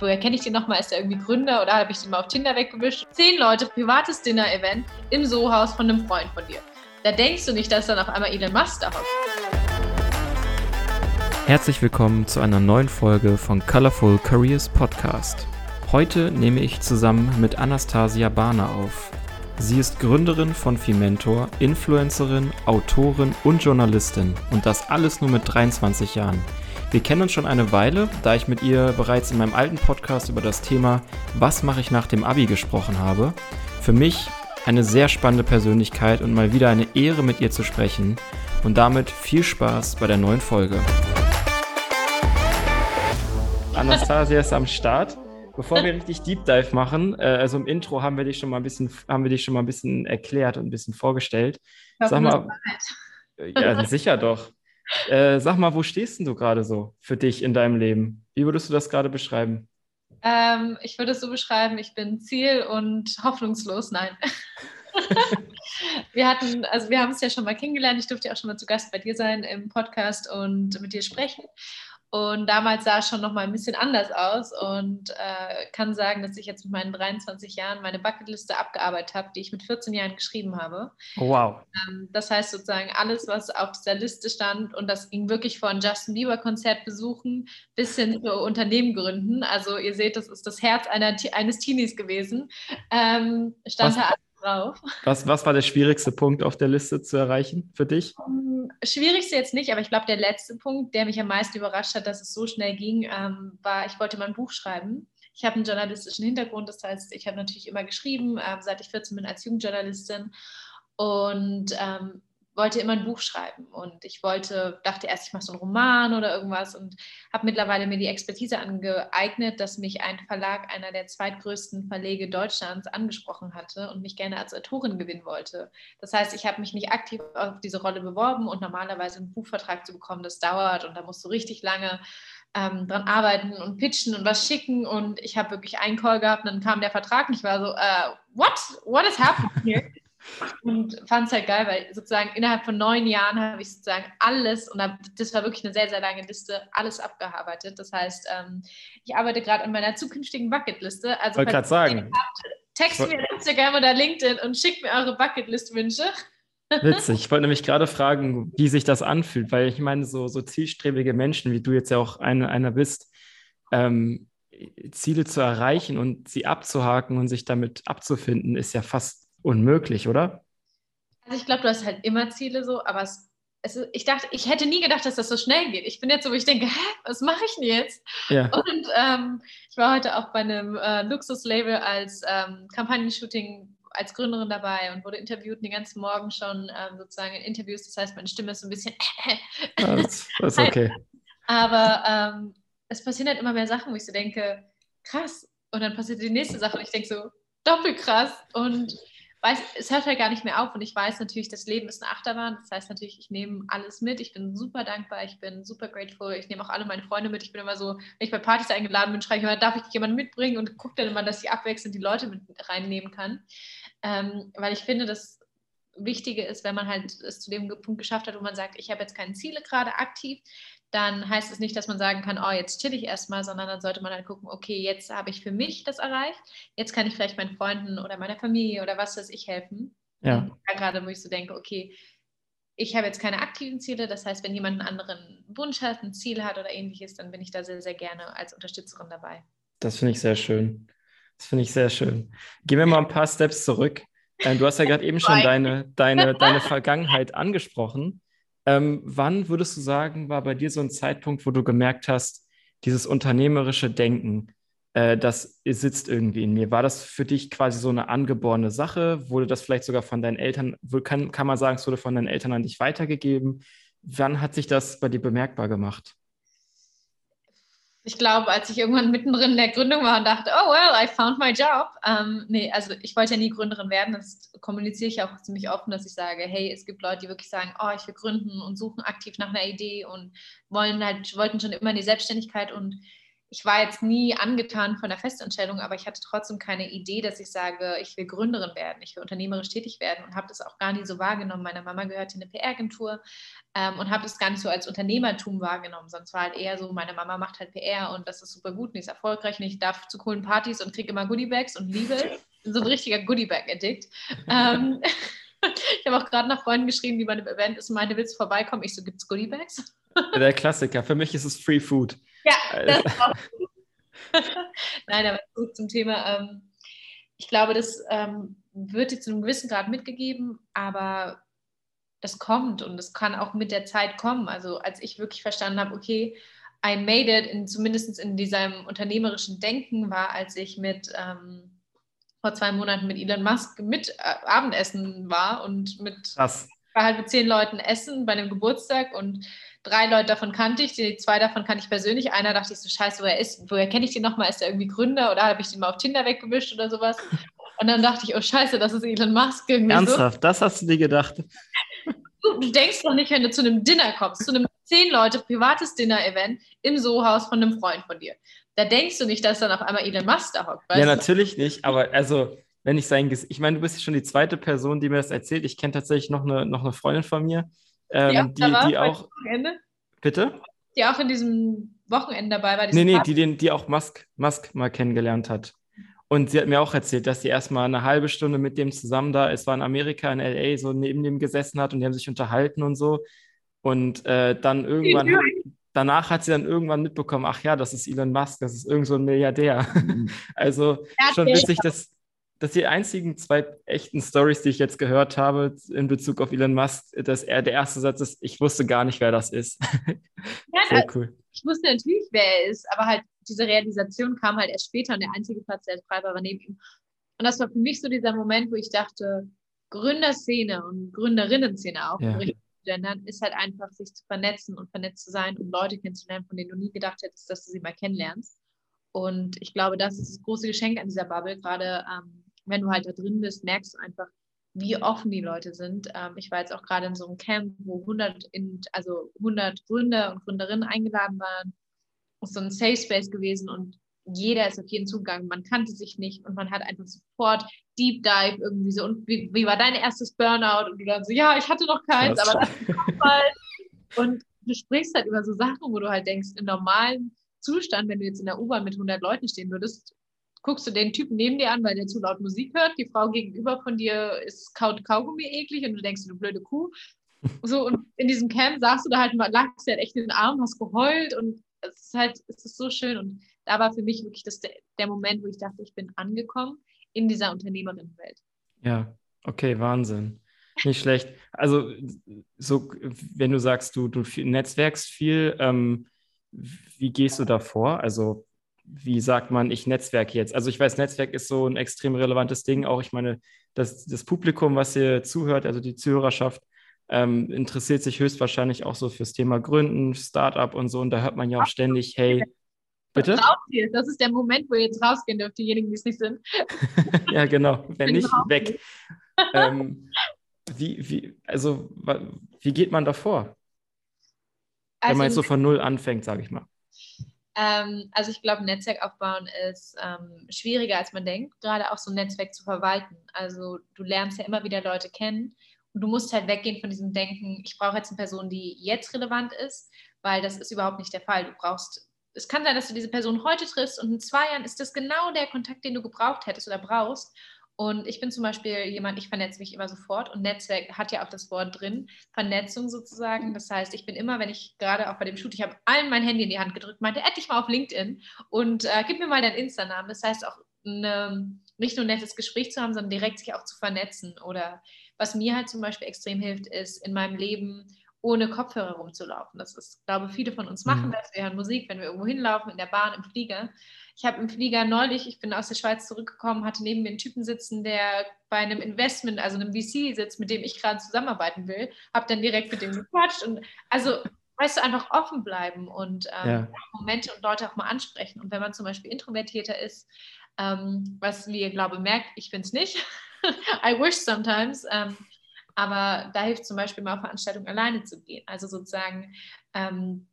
woher kenne ich den nochmal? Ist er irgendwie Gründer oder habe ich den mal auf Tinder weggewischt? Zehn Leute, privates Dinner-Event im Sohaus von einem Freund von dir. Da denkst du nicht, dass dann auf einmal Elon Musk da hockt. Herzlich willkommen zu einer neuen Folge von Colorful Careers Podcast. Heute nehme ich zusammen mit Anastasia Bahner auf. Sie ist Gründerin von Fimentor, Influencerin, Autorin und Journalistin und das alles nur mit 23 Jahren. Wir kennen uns schon eine Weile, da ich mit ihr bereits in meinem alten Podcast über das Thema Was mache ich nach dem Abi gesprochen habe. Für mich eine sehr spannende Persönlichkeit und mal wieder eine Ehre mit ihr zu sprechen. Und damit viel Spaß bei der neuen Folge. Anastasia ist am Start. Bevor wir richtig Deep Dive machen, äh, also im Intro haben wir dich schon mal ein bisschen, haben wir dich schon mal ein bisschen erklärt und ein bisschen vorgestellt. Sag mal, ja, sicher doch. Äh, sag mal, wo stehst denn du gerade so für dich in deinem Leben? Wie würdest du das gerade beschreiben? Ähm, ich würde es so beschreiben, ich bin ziel- und hoffnungslos. Nein. wir hatten, also wir haben es ja schon mal kennengelernt. Ich durfte ja auch schon mal zu Gast bei dir sein im Podcast und mit dir sprechen. Und damals sah es schon noch mal ein bisschen anders aus und äh, kann sagen, dass ich jetzt mit meinen 23 Jahren meine Bucketliste abgearbeitet habe, die ich mit 14 Jahren geschrieben habe. Wow. Ähm, das heißt sozusagen alles, was auf dieser Liste stand und das ging wirklich von Justin Bieber Konzert besuchen bis hin zu Unternehmen gründen. Also ihr seht, das ist das Herz einer, eines Teenies gewesen. Ähm, stand was, da drauf. Was, was war der schwierigste Punkt auf der Liste zu erreichen für dich? Um, schwierigste jetzt nicht, aber ich glaube, der letzte Punkt, der mich am meisten überrascht hat, dass es so schnell ging, ähm, war, ich wollte mal ein Buch schreiben. Ich habe einen journalistischen Hintergrund, das heißt, ich habe natürlich immer geschrieben, ähm, seit ich 14 bin als Jugendjournalistin. Und ähm, wollte immer ein Buch schreiben und ich wollte, dachte erst, ich mache so einen Roman oder irgendwas und habe mittlerweile mir die Expertise angeeignet, dass mich ein Verlag, einer der zweitgrößten Verlege Deutschlands, angesprochen hatte und mich gerne als Autorin gewinnen wollte. Das heißt, ich habe mich nicht aktiv auf diese Rolle beworben und normalerweise einen Buchvertrag zu bekommen, das dauert und da musst du richtig lange ähm, dran arbeiten und pitchen und was schicken und ich habe wirklich einen Call gehabt und dann kam der Vertrag und ich war so, uh, what? What is happening here? Und fand es halt geil, weil sozusagen innerhalb von neun Jahren habe ich sozusagen alles, und das war wirklich eine sehr, sehr lange Liste, alles abgearbeitet. Das heißt, ähm, ich arbeite gerade an meiner zukünftigen Bucketliste. Also, wollte gerade sagen. text mir Instagram oder LinkedIn und schickt mir eure Bucketlist-Wünsche. Witzig. Ich wollte nämlich gerade fragen, wie sich das anfühlt, weil ich meine, so, so zielstrebige Menschen, wie du jetzt ja auch eine, einer bist, ähm, Ziele zu erreichen und sie abzuhaken und sich damit abzufinden, ist ja fast unmöglich, oder? Also ich glaube, du hast halt immer Ziele so, aber es, es, ich dachte, ich hätte nie gedacht, dass das so schnell geht. Ich bin jetzt so, wo ich denke, hä, was mache ich denn jetzt? Ja. Und ähm, ich war heute auch bei einem äh, Luxuslabel als ähm, Kampagnenshooting als Gründerin dabei und wurde interviewt den ganzen Morgen schon ähm, sozusagen in Interviews. Das heißt, meine Stimme ist so ein bisschen. das, das ist okay. Aber ähm, es passieren halt immer mehr Sachen, wo ich so denke, krass. Und dann passiert die nächste Sache und ich denke so, doppelt krass. Und weiß, es hört halt gar nicht mehr auf und ich weiß natürlich, das Leben ist eine Achterbahn. Das heißt natürlich, ich nehme alles mit. Ich bin super dankbar, ich bin super grateful. Ich nehme auch alle meine Freunde mit. Ich bin immer so, wenn ich bei Partys eingeladen bin, schreibe ich immer, darf ich jemanden mitbringen und gucke dann immer, dass ich abwechselnd die Leute mit reinnehmen kann. Ähm, weil ich finde, das Wichtige ist, wenn man halt es zu dem Punkt geschafft hat, wo man sagt, ich habe jetzt keine Ziele gerade aktiv, dann heißt es nicht, dass man sagen kann, oh, jetzt chill ich erstmal, sondern dann sollte man dann gucken, okay, jetzt habe ich für mich das erreicht, jetzt kann ich vielleicht meinen Freunden oder meiner Familie oder was weiß ich helfen. Ja. Gerade, wo ich so denke, okay, ich habe jetzt keine aktiven Ziele, das heißt, wenn jemand einen anderen Wunsch hat, ein Ziel hat oder ähnliches, dann bin ich da sehr, sehr gerne als Unterstützerin dabei. Das finde ich sehr schön. Das finde ich sehr schön. Gehen wir mal ein paar Steps zurück. Äh, du hast ja gerade eben schon deine, deine, deine Vergangenheit angesprochen. Ähm, wann würdest du sagen, war bei dir so ein Zeitpunkt, wo du gemerkt hast, dieses unternehmerische Denken, äh, das sitzt irgendwie in mir? War das für dich quasi so eine angeborene Sache? Wurde das vielleicht sogar von deinen Eltern, kann, kann man sagen, es wurde von deinen Eltern an dich weitergegeben? Wann hat sich das bei dir bemerkbar gemacht? Ich glaube, als ich irgendwann mittendrin in der Gründung war und dachte, oh well, I found my job. Ähm, nee, also ich wollte ja nie Gründerin werden. Das kommuniziere ich auch ziemlich offen, dass ich sage, hey, es gibt Leute, die wirklich sagen, oh, ich will gründen und suchen aktiv nach einer Idee und wollen halt, wollten schon immer in die Selbstständigkeit und ich war jetzt nie angetan von der Festanstellung, aber ich hatte trotzdem keine Idee, dass ich sage, ich will Gründerin werden, ich will unternehmerisch tätig werden und habe das auch gar nie so wahrgenommen. Meine Mama gehörte in eine PR-Agentur ähm, und habe das gar nicht so als Unternehmertum wahrgenommen, sonst war halt eher so, meine Mama macht halt PR und das ist super gut und ist erfolgreich und ich darf zu coolen Partys und kriege immer Goodiebags und liebe so ein richtiger Goodiebag-Addict. ähm, ich habe auch gerade nach Freunden geschrieben, die bei dem Event ist und meinte, willst du vorbeikommen? Ich so, gibt es Goodiebags? Der Klassiker. Für mich ist es Free Food. Ja, das ist auch Nein, aber zurück zum Thema. Ähm, ich glaube, das ähm, wird dir zu einem gewissen Grad mitgegeben, aber das kommt und es kann auch mit der Zeit kommen. Also als ich wirklich verstanden habe, okay, I made it, in, zumindest in diesem unternehmerischen Denken war, als ich mit ähm, vor zwei Monaten mit Elon Musk mit äh, Abendessen war und mit, Krass. war halt mit zehn Leuten essen bei einem Geburtstag und drei Leute davon kannte ich, die zwei davon kannte ich persönlich. Einer dachte ich so, scheiße, woher ist, woher kenne ich den nochmal? Ist er irgendwie Gründer oder habe ich den mal auf Tinder weggewischt oder sowas? Und dann dachte ich, oh scheiße, das ist Elon Musk. Irgendwie Ernsthaft, so. das hast du dir gedacht? Du, du denkst doch nicht, wenn du zu einem Dinner kommst, zu einem zehn Leute privates Dinner-Event im Sohaus von einem Freund von dir. Da denkst du nicht, dass dann auf einmal Elon Musk da hockt. Ja, natürlich nicht, aber also wenn ich sein Gesicht, ich meine, du bist ja schon die zweite Person, die mir das erzählt. Ich kenne tatsächlich noch eine, noch eine Freundin von mir, ähm, ja, die, die auch. Bitte? Die auch in diesem Wochenende dabei war. Nee, nee, die, den, die auch Musk, Musk mal kennengelernt hat. Und sie hat mir auch erzählt, dass sie erstmal eine halbe Stunde mit dem zusammen da, es war in Amerika, in LA, so neben dem gesessen hat und die haben sich unterhalten und so. Und äh, dann irgendwann, danach hat sie dann irgendwann mitbekommen, ach ja, das ist Elon Musk, das ist irgend so ein Milliardär. Mhm. also schon witzig, dass, dass die einzigen zwei echten Stories, die ich jetzt gehört habe in Bezug auf Elon Musk, dass er der erste Satz ist, ich wusste gar nicht, wer das ist. Ja, Sehr cool. Ich wusste natürlich, wer er ist, aber halt diese Realisation kam halt erst später und der einzige Platz, der frei war, war neben ihm. Und das war für mich so dieser Moment, wo ich dachte, Gründerszene und Gründerinnen-Szene auch, ja. gendern, ist halt einfach, sich zu vernetzen und vernetzt zu sein und Leute kennenzulernen, von denen du nie gedacht hättest, dass du sie mal kennenlernst. Und ich glaube, das ist das große Geschenk an dieser Bubble, gerade ähm, wenn du halt da drin bist, merkst du einfach, wie offen die Leute sind. Ähm, ich war jetzt auch gerade in so einem Camp, wo 100, in, also 100 Gründer und Gründerinnen eingeladen waren. Es ist so ein Safe Space gewesen und jeder ist auf jeden Zugang. Man kannte sich nicht und man hat einfach sofort Deep Dive irgendwie so. Und wie, wie war dein erstes Burnout? Und du dann so, ja, ich hatte noch keins, das aber das ist mal. Und du sprichst halt über so Sachen, wo du halt denkst, im normalen Zustand, wenn du jetzt in der U-Bahn mit 100 Leuten stehen würdest, guckst du den Typen neben dir an, weil der zu laut Musik hört. Die Frau gegenüber von dir ist kaut Kaugummi eklig und du denkst, du blöde Kuh. So, und in diesem Camp saßt du da halt lagst dir halt echt in den Arm, hast geheult und es ist halt, es ist so schön. Und da war für mich wirklich das, der Moment, wo ich dachte, ich bin angekommen in dieser Unternehmerinnenwelt. Ja, okay, Wahnsinn. Nicht schlecht. Also, so, wenn du sagst, du, du netzwerkst viel, ähm, wie gehst du da vor? Also, wie sagt man, ich netzwerke jetzt? Also ich weiß, Netzwerk ist so ein extrem relevantes Ding. Auch ich meine, das, das Publikum, was hier zuhört, also die Zuhörerschaft, ähm, interessiert sich höchstwahrscheinlich auch so fürs Thema Gründen, Startup und so. Und da hört man ja auch ständig, hey, bitte? Das ist der Moment, wo ihr jetzt rausgehen dürft, diejenigen, die es nicht sind. ja, genau. Wenn nicht, weg. ähm, wie, wie, also, wie geht man davor? Also, Wenn man jetzt so von Null anfängt, sage ich mal. Ähm, also ich glaube, Netzwerk aufbauen ist ähm, schwieriger, als man denkt, gerade auch so ein Netzwerk zu verwalten. Also du lernst ja immer wieder Leute kennen und du musst halt weggehen von diesem Denken, ich brauche jetzt eine Person, die jetzt relevant ist, weil das ist überhaupt nicht der Fall. Du brauchst, es kann sein, dass du diese Person heute triffst und in zwei Jahren ist das genau der Kontakt, den du gebraucht hättest oder brauchst. Und ich bin zum Beispiel jemand, ich vernetze mich immer sofort und Netzwerk hat ja auch das Wort drin, Vernetzung sozusagen. Das heißt, ich bin immer, wenn ich gerade auch bei dem Shoot, ich habe allen mein Handy in die Hand gedrückt, meinte, add dich mal auf LinkedIn und äh, gib mir mal deinen Insta-Namen. Das heißt auch eine, nicht nur ein nettes Gespräch zu haben, sondern direkt sich auch zu vernetzen. Oder was mir halt zum Beispiel extrem hilft, ist in meinem Leben ohne Kopfhörer rumzulaufen. Das ist, glaube viele von uns machen mhm. das. Wir hören Musik, wenn wir irgendwo hinlaufen, in der Bahn, im Flieger. Ich habe im Flieger neulich, ich bin aus der Schweiz zurückgekommen, hatte neben mir einen Typen sitzen, der bei einem Investment, also einem VC sitzt, mit dem ich gerade zusammenarbeiten will, habe dann direkt mit dem gequatscht und also weißt du, einfach offen bleiben und ähm, ja. Momente und Leute auch mal ansprechen. Und wenn man zum Beispiel introvertierter ist, ähm, was wir, glaube ich, merkt, ich bin es nicht. I wish sometimes. Ähm, aber da hilft zum Beispiel mal auf Veranstaltungen alleine zu gehen. Also sozusagen ähm,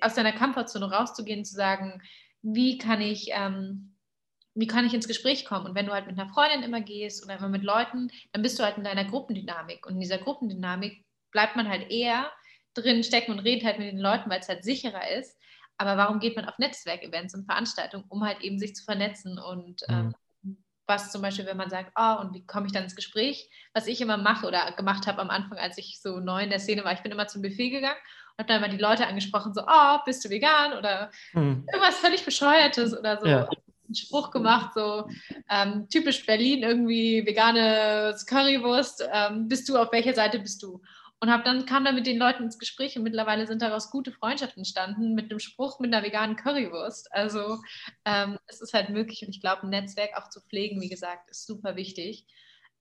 aus deiner Komfortzone rauszugehen, zu sagen, wie kann ich, ähm, wie kann ich ins Gespräch kommen? Und wenn du halt mit einer Freundin immer gehst oder immer mit Leuten, dann bist du halt in deiner Gruppendynamik. Und in dieser Gruppendynamik bleibt man halt eher drin stecken und redet halt mit den Leuten, weil es halt sicherer ist. Aber warum geht man auf Netzwerkevents und Veranstaltungen, um halt eben sich zu vernetzen und mhm. ähm, was zum Beispiel, wenn man sagt, oh, und wie komme ich dann ins Gespräch, was ich immer mache oder gemacht habe am Anfang, als ich so neu in der Szene war, ich bin immer zum Buffet gegangen und habe dann immer die Leute angesprochen, so, oh, bist du vegan oder mhm. irgendwas völlig Bescheuertes oder so. Ja. Einen Spruch gemacht, so ähm, typisch Berlin, irgendwie vegane Currywurst, ähm, bist du, auf welcher Seite bist du? Und habe dann kam dann mit den Leuten ins Gespräch und mittlerweile sind daraus gute Freundschaften entstanden mit einem Spruch mit einer veganen Currywurst. Also ähm, es ist halt möglich und ich glaube, ein Netzwerk auch zu pflegen, wie gesagt, ist super wichtig,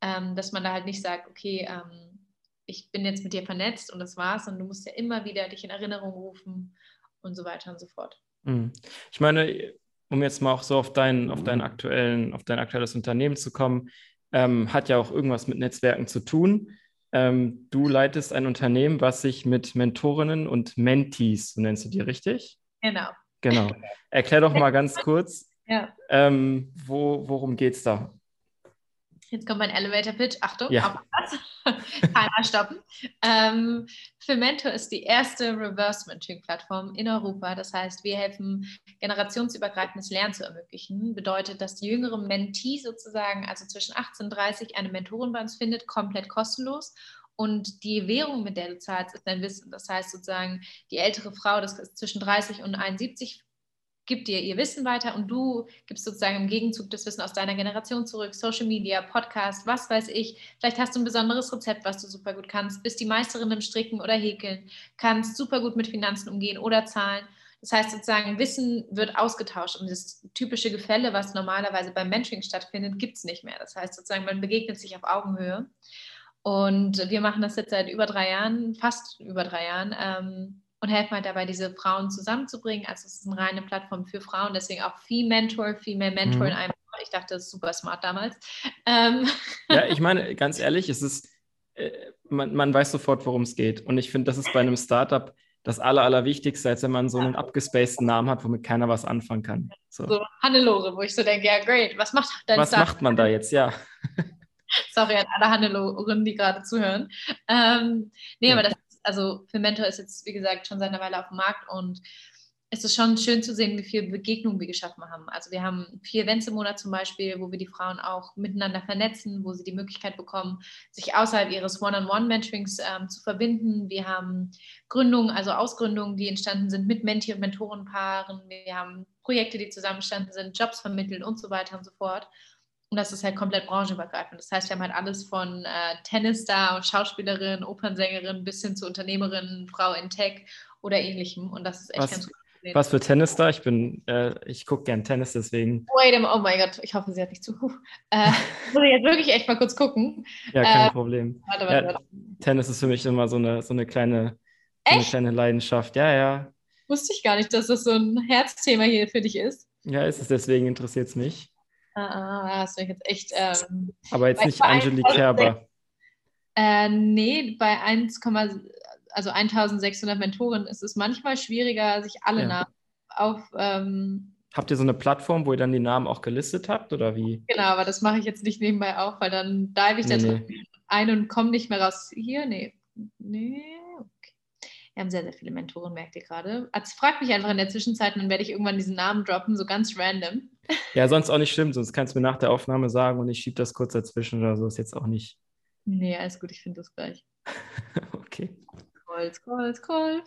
ähm, dass man da halt nicht sagt, okay, ähm, ich bin jetzt mit dir vernetzt und das war's und du musst ja immer wieder dich in Erinnerung rufen und so weiter und so fort. Mhm. Ich meine, um jetzt mal auch so auf dein, auf deinen aktuellen, auf dein aktuelles Unternehmen zu kommen, ähm, hat ja auch irgendwas mit Netzwerken zu tun. Ähm, du leitest ein Unternehmen, was sich mit Mentorinnen und Mentees, so nennst du die richtig? Genau. Genau. Erklär doch mal ganz kurz, ja. ähm, wo, worum geht es da? Jetzt kommt mein Elevator Pitch. Achtung, ja. Timer stoppen. Ähm, Femento ist die erste Reverse Mentoring Plattform in Europa. Das heißt, wir helfen, generationsübergreifendes Lernen zu ermöglichen. Bedeutet, dass die jüngere Mentee sozusagen, also zwischen 18 und 30, eine Mentorin bei uns findet, komplett kostenlos. Und die Währung, mit der du zahlst, ist dein Wissen. Das heißt sozusagen, die ältere Frau, das ist zwischen 30 und 71, gibt dir ihr Wissen weiter und du gibst sozusagen im Gegenzug das Wissen aus deiner Generation zurück, Social Media, Podcast, was weiß ich. Vielleicht hast du ein besonderes Rezept, was du super gut kannst, bist die Meisterin im Stricken oder Häkeln, kannst super gut mit Finanzen umgehen oder zahlen. Das heißt sozusagen, Wissen wird ausgetauscht und das typische Gefälle, was normalerweise beim Mentoring stattfindet, gibt es nicht mehr. Das heißt sozusagen, man begegnet sich auf Augenhöhe. Und wir machen das jetzt seit über drei Jahren, fast über drei Jahren. Ähm, und helfen halt dabei, diese Frauen zusammenzubringen. Also es ist eine reine Plattform für Frauen, deswegen auch Female-Mentor, Female Mentor mhm. in einem. Ich dachte, das ist super smart damals. Ähm. Ja, ich meine, ganz ehrlich, es ist, äh, man, man weiß sofort, worum es geht. Und ich finde, das ist bei einem Startup das Aller, Allerwichtigste, als wenn man so einen abgespaceden Namen hat, womit keiner was anfangen kann. So, so Hannelore, wo ich so denke, ja, great, was macht dein Was Startup? macht man da jetzt, ja. Sorry an alle Hanneloren, die gerade zuhören. Ähm, nee, ja. aber das also für Mentor ist jetzt, wie gesagt, schon seit einer Weile auf dem Markt und es ist schon schön zu sehen, wie viele Begegnungen wir geschaffen haben. Also wir haben vier Events im Monat zum Beispiel, wo wir die Frauen auch miteinander vernetzen, wo sie die Möglichkeit bekommen, sich außerhalb ihres One-on-One-Mentorings ähm, zu verbinden. Wir haben Gründungen, also Ausgründungen, die entstanden sind mit Menti- und Mentorenpaaren. Wir haben Projekte, die zusammenstanden sind, Jobs vermitteln und so weiter und so fort. Und das ist halt komplett branchenübergreifend. Das heißt, wir haben halt alles von äh, Tennisstar und Schauspielerin, Opernsängerin bis hin zu Unternehmerin, Frau in Tech oder ähnlichem. Und das ist echt was, ganz gut. Was für Tennisstar? Ich bin, äh, ich gucke gern Tennis, deswegen. Wait a oh mein Gott, ich hoffe, sie hat nicht zu. Äh, muss ich jetzt wirklich echt mal kurz gucken. Ja, kein äh, Problem. Warte, warte, ja, warte. Tennis ist für mich immer so eine, so eine kleine, so eine kleine Leidenschaft. Ja, ja. Wusste ich gar nicht, dass das so ein Herzthema hier für dich ist. Ja, ist es, deswegen interessiert es mich. Ah, ah, hast du mich jetzt echt. Ähm, Aber jetzt nicht Angelique Kerber. Äh, nee, bei 1, also 1600 Mentoren ist es manchmal schwieriger, sich alle ja. Namen auf. Ähm, habt ihr so eine Plattform, wo ihr dann die Namen auch gelistet habt oder wie? Genau, aber das mache ich jetzt nicht nebenbei auf, weil dann dive ich da nee. ein und komme nicht mehr raus. Hier, nee. Nee, wir haben sehr, sehr viele Mentoren, merkt ihr gerade. Also fragt mich einfach in der Zwischenzeit dann werde ich irgendwann diesen Namen droppen, so ganz random. Ja, sonst auch nicht schlimm, sonst kannst du mir nach der Aufnahme sagen und ich schiebe das kurz dazwischen oder so, ist jetzt auch nicht. Nee, alles gut, ich finde das gleich. okay. Scroll, scroll, scroll.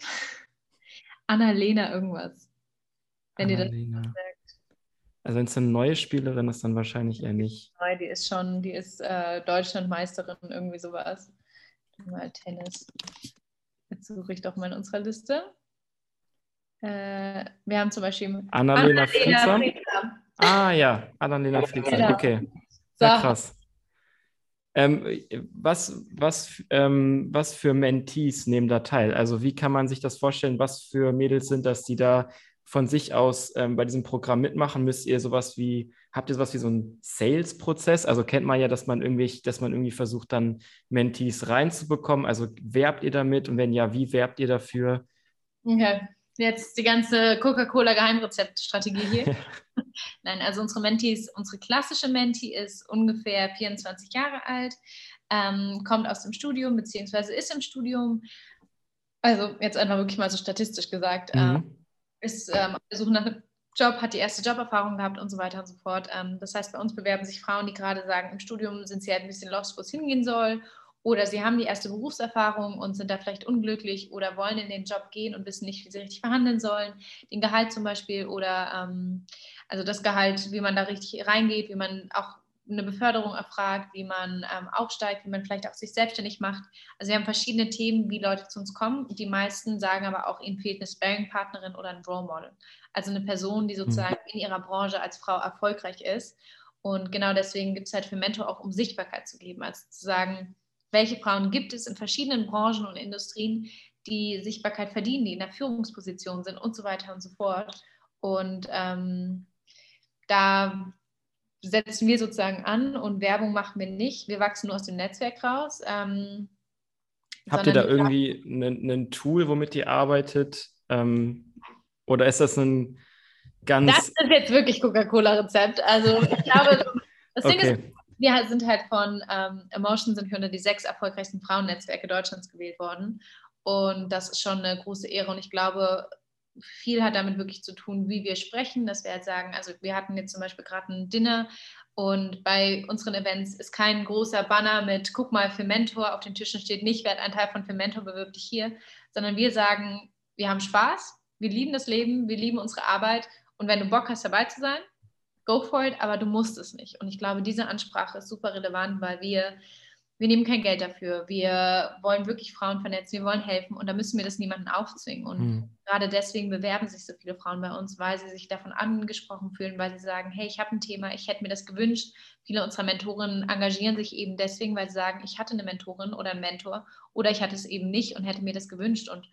Annalena irgendwas. Wenn Annalena. ihr das sagt. Also wenn es eine neue Spielerin ist, dann wahrscheinlich eher nicht. Nein, die ist schon, die ist äh, Deutschlandmeisterin, irgendwie sowas. Mal Tennis. Jetzt suche ich doch mal in unserer Liste. Äh, wir haben zum Beispiel Annalena, Annalena Ah ja, Annalena. Genau. Okay, sehr so. krass. Ähm, was, was, ähm, was für Mentees nehmen da teil? Also wie kann man sich das vorstellen? Was für Mädels sind das, die da von sich aus ähm, bei diesem Programm mitmachen? Müsst ihr sowas wie, habt ihr sowas wie so einen Sales-Prozess? Also kennt man ja, dass man irgendwie, dass man irgendwie versucht, dann Mentees reinzubekommen. Also werbt ihr damit und wenn ja, wie werbt ihr dafür? Okay. Jetzt die ganze Coca-Cola-Geheimrezeptstrategie hier. Nein, also unsere Mentees, unsere klassische Mentee ist ungefähr 24 Jahre alt, ähm, kommt aus dem Studium beziehungsweise ist im Studium. Also jetzt einfach wirklich mal so statistisch gesagt, mhm. äh, ist ähm, auf der Suche nach einem Job, hat die erste Joberfahrung gehabt und so weiter und so fort. Ähm, das heißt, bei uns bewerben sich Frauen, die gerade sagen, im Studium sind sie halt ein bisschen lost, wo es hingehen soll oder sie haben die erste Berufserfahrung und sind da vielleicht unglücklich oder wollen in den Job gehen und wissen nicht, wie sie richtig verhandeln sollen, den Gehalt zum Beispiel oder ähm, also das Gehalt, wie man da richtig reingeht, wie man auch eine Beförderung erfragt, wie man ähm, aufsteigt, wie man vielleicht auch sich selbstständig macht. Also wir haben verschiedene Themen, wie Leute zu uns kommen. Die meisten sagen aber auch, ihnen fehlt eine Sparing-Partnerin oder ein Role Model. Also eine Person, die sozusagen mhm. in ihrer Branche als Frau erfolgreich ist. Und genau deswegen gibt es halt für Mentor auch, um Sichtbarkeit zu geben, also zu sagen, welche Frauen gibt es in verschiedenen Branchen und Industrien, die Sichtbarkeit verdienen, die in der Führungsposition sind und so weiter und so fort. Und ähm, da setzen wir sozusagen an und Werbung machen wir nicht. Wir wachsen nur aus dem Netzwerk raus. Ähm, Habt ihr da irgendwie ein Tool, womit ihr arbeitet? Ähm, oder ist das ein ganz. Das ist jetzt wirklich Coca-Cola-Rezept. Also ich glaube, das okay. Ding ist, wir sind halt von ähm, Emotion sind wir unter die sechs erfolgreichsten Frauennetzwerke Deutschlands gewählt worden. Und das ist schon eine große Ehre. Und ich glaube, viel hat damit wirklich zu tun, wie wir sprechen, dass wir halt sagen, also wir hatten jetzt zum Beispiel gerade ein Dinner und bei unseren Events ist kein großer Banner mit Guck mal für Mentor auf den Tischen steht nicht, werd ein Teil von für Mentor, bewirb dich hier, sondern wir sagen, wir haben Spaß, wir lieben das Leben, wir lieben unsere Arbeit und wenn du Bock hast, dabei zu sein, go for it, aber du musst es nicht. Und ich glaube, diese Ansprache ist super relevant, weil wir, wir nehmen kein Geld dafür. Wir wollen wirklich Frauen vernetzen, wir wollen helfen und da müssen wir das niemandem aufzwingen. Und mhm. gerade deswegen bewerben sich so viele Frauen bei uns, weil sie sich davon angesprochen fühlen, weil sie sagen, hey, ich habe ein Thema, ich hätte mir das gewünscht. Viele unserer Mentorinnen engagieren sich eben deswegen, weil sie sagen, ich hatte eine Mentorin oder einen Mentor oder ich hatte es eben nicht und hätte mir das gewünscht. Und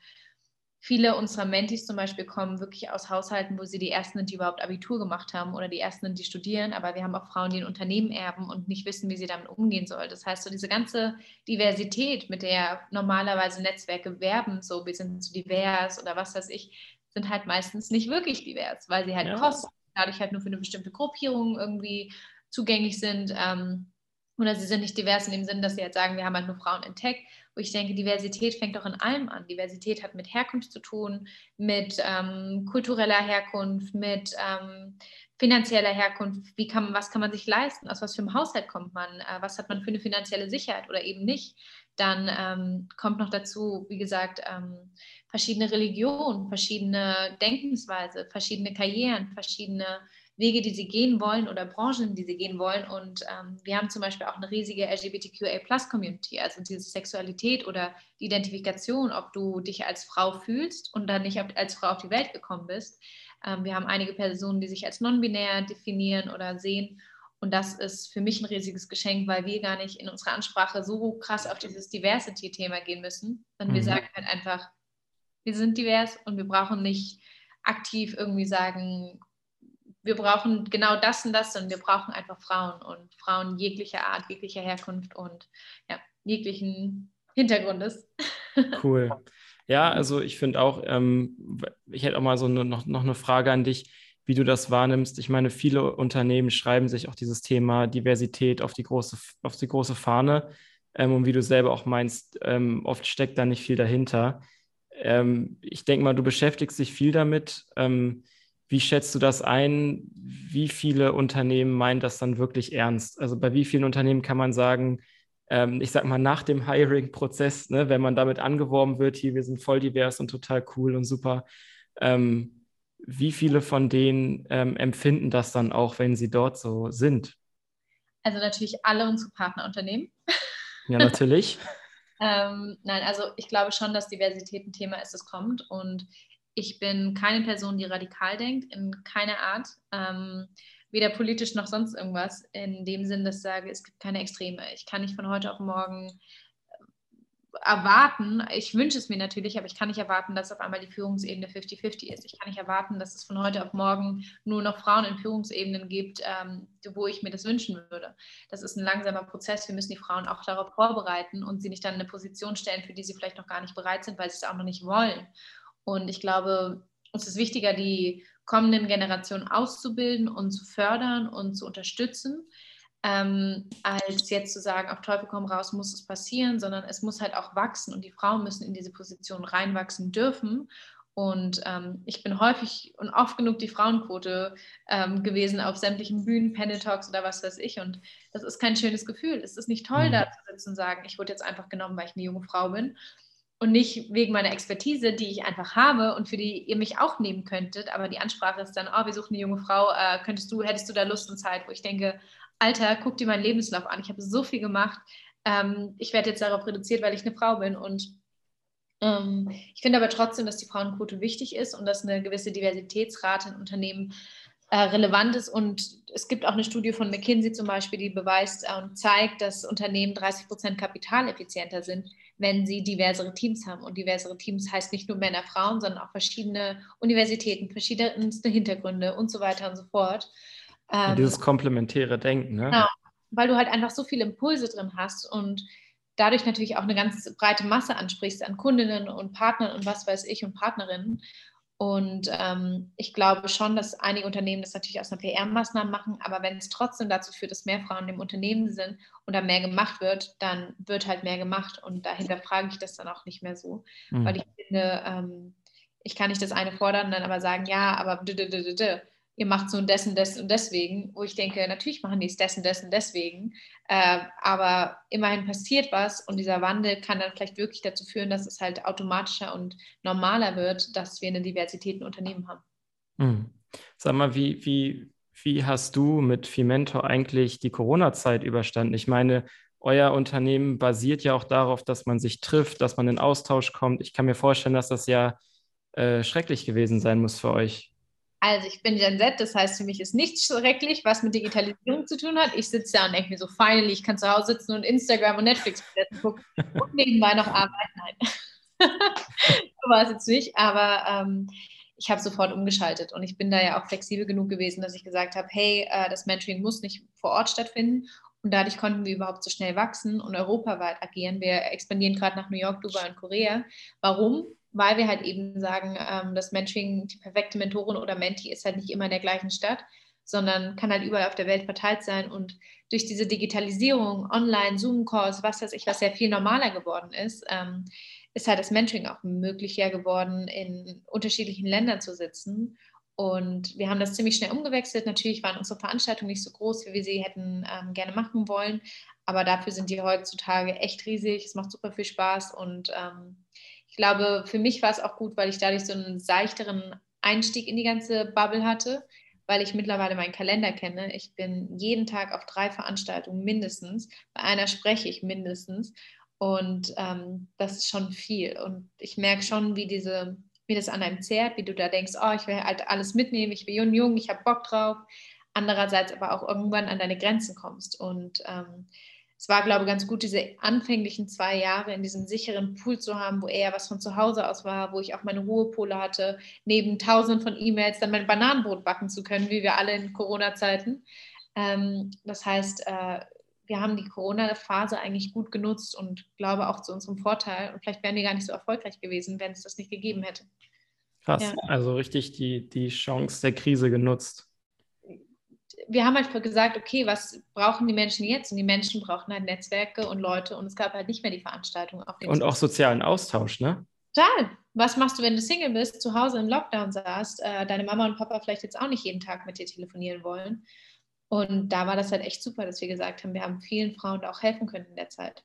viele unserer Mentis zum Beispiel kommen wirklich aus Haushalten, wo sie die ersten sind, die überhaupt Abitur gemacht haben oder die ersten sind, die studieren, aber wir haben auch Frauen, die ein Unternehmen erben und nicht wissen, wie sie damit umgehen soll. Das heißt, so diese ganze Diversität, mit der normalerweise Netzwerke werben, so wir sind so divers oder was weiß ich, sind halt meistens nicht wirklich divers, weil sie halt ja. kosten, dadurch halt nur für eine bestimmte Gruppierung irgendwie zugänglich sind. Ähm, oder sie sind nicht divers in dem Sinn, dass sie halt sagen, wir haben halt nur Frauen in Tech wo ich denke, Diversität fängt auch in allem an. Diversität hat mit Herkunft zu tun, mit ähm, kultureller Herkunft, mit ähm, finanzieller Herkunft. Wie kann, was kann man sich leisten? Aus was für einem Haushalt kommt man? Äh, was hat man für eine finanzielle Sicherheit oder eben nicht? Dann ähm, kommt noch dazu, wie gesagt, ähm, verschiedene Religionen, verschiedene Denkensweise, verschiedene Karrieren, verschiedene Wege, die sie gehen wollen oder Branchen, die sie gehen wollen. Und ähm, wir haben zum Beispiel auch eine riesige LGBTQA-Plus-Community, also diese Sexualität oder die Identifikation, ob du dich als Frau fühlst und dann nicht als Frau auf die Welt gekommen bist. Ähm, wir haben einige Personen, die sich als non-binär definieren oder sehen. Und das ist für mich ein riesiges Geschenk, weil wir gar nicht in unserer Ansprache so krass auf dieses Diversity-Thema gehen müssen, sondern mhm. wir sagen halt einfach, wir sind divers und wir brauchen nicht aktiv irgendwie sagen, wir brauchen genau das und das und wir brauchen einfach Frauen und Frauen jeglicher Art, jeglicher Herkunft und ja, jeglichen Hintergrundes. Cool. Ja, also ich finde auch, ähm, ich hätte auch mal so eine, noch, noch eine Frage an dich, wie du das wahrnimmst. Ich meine, viele Unternehmen schreiben sich auch dieses Thema Diversität auf die große, auf die große Fahne. Ähm, und wie du selber auch meinst, ähm, oft steckt da nicht viel dahinter. Ähm, ich denke mal, du beschäftigst dich viel damit. Wie schätzt du das ein? Wie viele Unternehmen meinen das dann wirklich ernst? Also bei wie vielen Unternehmen kann man sagen, ähm, ich sag mal, nach dem Hiring-Prozess, ne, wenn man damit angeworben wird, hier, wir sind voll divers und total cool und super, ähm, wie viele von denen ähm, empfinden das dann auch, wenn sie dort so sind? Also natürlich alle unsere Partnerunternehmen. Ja, natürlich. ähm, nein, also ich glaube schon, dass Diversität ein Thema ist, das kommt. Und ich bin keine Person, die radikal denkt, in keiner Art. Ähm, weder politisch noch sonst irgendwas. In dem Sinn, dass ich sage, es gibt keine Extreme. Ich kann nicht von heute auf morgen äh, erwarten, ich wünsche es mir natürlich, aber ich kann nicht erwarten, dass auf einmal die Führungsebene 50-50 ist. Ich kann nicht erwarten, dass es von heute auf morgen nur noch Frauen in Führungsebenen gibt, ähm, wo ich mir das wünschen würde. Das ist ein langsamer Prozess. Wir müssen die Frauen auch darauf vorbereiten und sie nicht dann in eine Position stellen, für die sie vielleicht noch gar nicht bereit sind, weil sie es auch noch nicht wollen. Und ich glaube, es ist wichtiger, die kommenden Generationen auszubilden und zu fördern und zu unterstützen, ähm, als jetzt zu sagen, auf Teufel komm raus, muss es passieren, sondern es muss halt auch wachsen und die Frauen müssen in diese Position reinwachsen dürfen. Und ähm, ich bin häufig und oft genug die Frauenquote ähm, gewesen auf sämtlichen Bühnen, Panel Talks oder was weiß ich. Und das ist kein schönes Gefühl. Es ist nicht toll, mhm. da zu sitzen und sagen, ich wurde jetzt einfach genommen, weil ich eine junge Frau bin. Und nicht wegen meiner Expertise, die ich einfach habe und für die ihr mich auch nehmen könntet. Aber die Ansprache ist dann, oh, wir suchen eine junge Frau, äh, könntest du, hättest du da Lust und Zeit, wo ich denke, Alter, guck dir meinen Lebenslauf an. Ich habe so viel gemacht. Ähm, ich werde jetzt darauf reduziert, weil ich eine Frau bin. Und ähm, ich finde aber trotzdem, dass die Frauenquote wichtig ist und dass eine gewisse Diversitätsrate in Unternehmen äh, relevant ist. Und es gibt auch eine Studie von McKinsey zum Beispiel, die beweist äh, und zeigt, dass Unternehmen 30 Prozent kapitaleffizienter sind, wenn sie diversere Teams haben. Und diversere Teams heißt nicht nur Männer, Frauen, sondern auch verschiedene Universitäten, verschiedenste Hintergründe und so weiter und so fort. Ähm, dieses komplementäre Denken, ne? Genau, weil du halt einfach so viele Impulse drin hast und dadurch natürlich auch eine ganz breite Masse ansprichst an Kundinnen und Partnern und was weiß ich und Partnerinnen. Und ähm, ich glaube schon, dass einige Unternehmen das natürlich aus einer PR-Maßnahme machen, aber wenn es trotzdem dazu führt, dass mehr Frauen im Unternehmen sind und da mehr gemacht wird, dann wird halt mehr gemacht und dahinter frage ich das dann auch nicht mehr so, mhm. weil ich finde, ähm, ich kann nicht das eine fordern, dann aber sagen, ja, aber ihr macht so und dessen, dessen und deswegen, wo ich denke, natürlich machen die es dessen, dessen, deswegen, äh, aber immerhin passiert was und dieser Wandel kann dann vielleicht wirklich dazu führen, dass es halt automatischer und normaler wird, dass wir eine Diversität in Unternehmen haben. Hm. Sag mal, wie, wie, wie hast du mit Fimentor eigentlich die Corona-Zeit überstanden? Ich meine, euer Unternehmen basiert ja auch darauf, dass man sich trifft, dass man in Austausch kommt. Ich kann mir vorstellen, dass das ja äh, schrecklich gewesen sein muss für euch. Also ich bin Gen Z, das heißt für mich ist nichts schrecklich, was mit Digitalisierung zu tun hat. Ich sitze da und denke mir so, finally, ich kann zu Hause sitzen und Instagram und Netflix gucken und nebenbei noch arbeiten. Nein, so war es jetzt nicht, aber ähm, ich habe sofort umgeschaltet und ich bin da ja auch flexibel genug gewesen, dass ich gesagt habe, hey, äh, das Mentoring muss nicht vor Ort stattfinden und dadurch konnten wir überhaupt so schnell wachsen und europaweit agieren. Wir expandieren gerade nach New York, Dubai und Korea. Warum? Weil wir halt eben sagen, ähm, das Mentoring, die perfekte Mentorin oder Menti ist halt nicht immer in der gleichen Stadt, sondern kann halt überall auf der Welt verteilt sein. Und durch diese Digitalisierung, Online, Zoom-Calls, was weiß ich, was ja viel normaler geworden ist, ähm, ist halt das Mentoring auch möglicher geworden, in unterschiedlichen Ländern zu sitzen. Und wir haben das ziemlich schnell umgewechselt. Natürlich waren unsere Veranstaltungen nicht so groß, wie wir sie hätten ähm, gerne machen wollen. Aber dafür sind die heutzutage echt riesig. Es macht super viel Spaß und ähm, ich glaube, für mich war es auch gut, weil ich dadurch so einen seichteren Einstieg in die ganze Bubble hatte, weil ich mittlerweile meinen Kalender kenne. Ich bin jeden Tag auf drei Veranstaltungen mindestens. Bei einer spreche ich mindestens. Und ähm, das ist schon viel. Und ich merke schon, wie diese, wie das an einem zehrt, wie du da denkst, oh, ich will halt alles mitnehmen, ich bin jung, jung, ich habe Bock drauf. Andererseits aber auch irgendwann an deine Grenzen kommst. Und ähm, es war, glaube ich, ganz gut, diese anfänglichen zwei Jahre in diesem sicheren Pool zu haben, wo eher was von zu Hause aus war, wo ich auch meine Ruhepole hatte, neben tausenden von E-Mails dann mein Bananenbrot backen zu können, wie wir alle in Corona-Zeiten. Ähm, das heißt, äh, wir haben die Corona-Phase eigentlich gut genutzt und glaube auch zu unserem Vorteil. Und vielleicht wären wir gar nicht so erfolgreich gewesen, wenn es das nicht gegeben hätte. Krass, ja. also richtig die, die Chance der Krise genutzt wir haben halt gesagt, okay, was brauchen die Menschen jetzt? Und die Menschen brauchen halt Netzwerke und Leute und es gab halt nicht mehr die Veranstaltung. und auch sozialen Austausch, ne? Total. Was machst du, wenn du Single bist, zu Hause im Lockdown saßt, äh, deine Mama und Papa vielleicht jetzt auch nicht jeden Tag mit dir telefonieren wollen? Und da war das halt echt super, dass wir gesagt haben, wir haben vielen Frauen auch helfen können in der Zeit.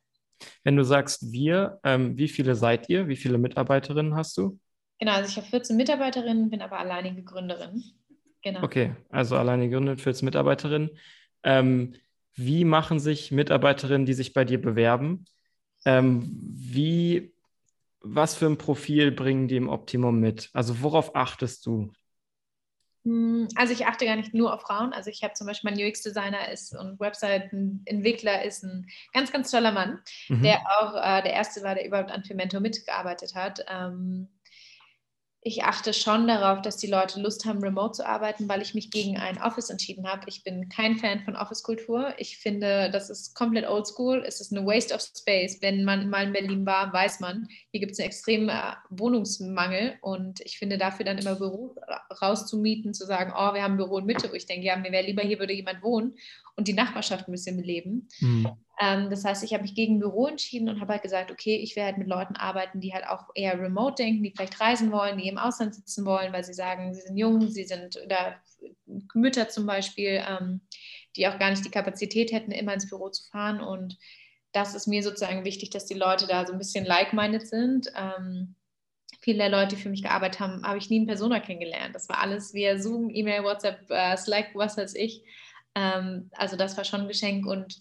Wenn du sagst wir, ähm, wie viele seid ihr? Wie viele Mitarbeiterinnen hast du? Genau, also ich habe 14 Mitarbeiterinnen, bin aber alleinige Gründerin. Genau. Okay, also alleine gegründet für als Mitarbeiterin. Ähm, wie machen sich Mitarbeiterinnen, die sich bei dir bewerben? Ähm, wie, was für ein Profil bringen die im Optimum mit? Also worauf achtest du? Hm, also ich achte gar nicht nur auf Frauen. Also ich habe zum Beispiel mein UX-Designer ist und Webseitenentwickler ist ein ganz, ganz toller Mann, mhm. der auch äh, der erste war, der überhaupt an Firmento mitgearbeitet hat. Ähm, ich achte schon darauf, dass die Leute Lust haben, remote zu arbeiten, weil ich mich gegen ein Office entschieden habe. Ich bin kein Fan von Office-Kultur. Ich finde, das ist komplett oldschool. Es ist eine Waste of Space. Wenn man mal in Berlin war, weiß man, hier gibt es einen extremen äh, Wohnungsmangel. Und ich finde, dafür dann immer Büro rauszumieten, zu sagen, oh, wir haben ein Büro in Mitte, wo ich denke, ja, mir wäre lieber, hier würde jemand wohnen und die Nachbarschaft ein bisschen beleben. Mhm. Ähm, das heißt, ich habe mich gegen ein Büro entschieden und habe halt gesagt, okay, ich werde halt mit Leuten arbeiten, die halt auch eher remote denken, die vielleicht reisen wollen, die im Ausland sitzen wollen, weil sie sagen, sie sind jung, sie sind oder Mütter zum Beispiel, ähm, die auch gar nicht die Kapazität hätten, immer ins Büro zu fahren. Und das ist mir sozusagen wichtig, dass die Leute da so ein bisschen like-minded sind. Ähm, viele der Leute, die für mich gearbeitet haben, habe ich nie in Persona kennengelernt. Das war alles via Zoom, E-Mail, WhatsApp, äh, Slack, was weiß ich. Ähm, also das war schon ein Geschenk und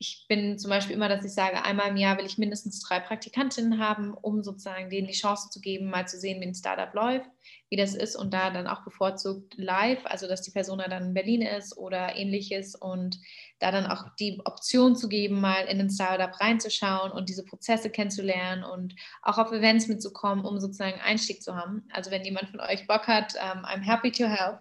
ich bin zum Beispiel immer, dass ich sage, einmal im Jahr will ich mindestens drei Praktikantinnen haben, um sozusagen denen die Chance zu geben, mal zu sehen, wie ein Startup läuft, wie das ist und da dann auch bevorzugt live, also dass die Person dann in Berlin ist oder ähnliches und da dann auch die Option zu geben, mal in ein Startup reinzuschauen und diese Prozesse kennenzulernen und auch auf Events mitzukommen, um sozusagen Einstieg zu haben. Also wenn jemand von euch Bock hat, um, ähm, I'm happy to help.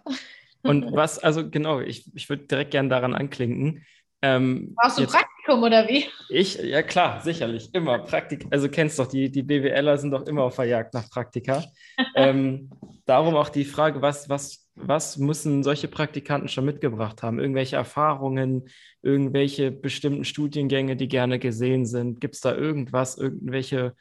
Und was, also genau, ich, ich würde direkt gerne daran anklinken. Ähm, Brauchst du jetzt, Praktikum oder wie? Ich, ja klar, sicherlich, immer Praktik. Also kennst doch, die, die BWLer sind doch immer auf der Jagd nach Praktika. ähm, darum auch die Frage, was, was, was müssen solche Praktikanten schon mitgebracht haben? Irgendwelche Erfahrungen, irgendwelche bestimmten Studiengänge, die gerne gesehen sind? Gibt es da irgendwas, irgendwelche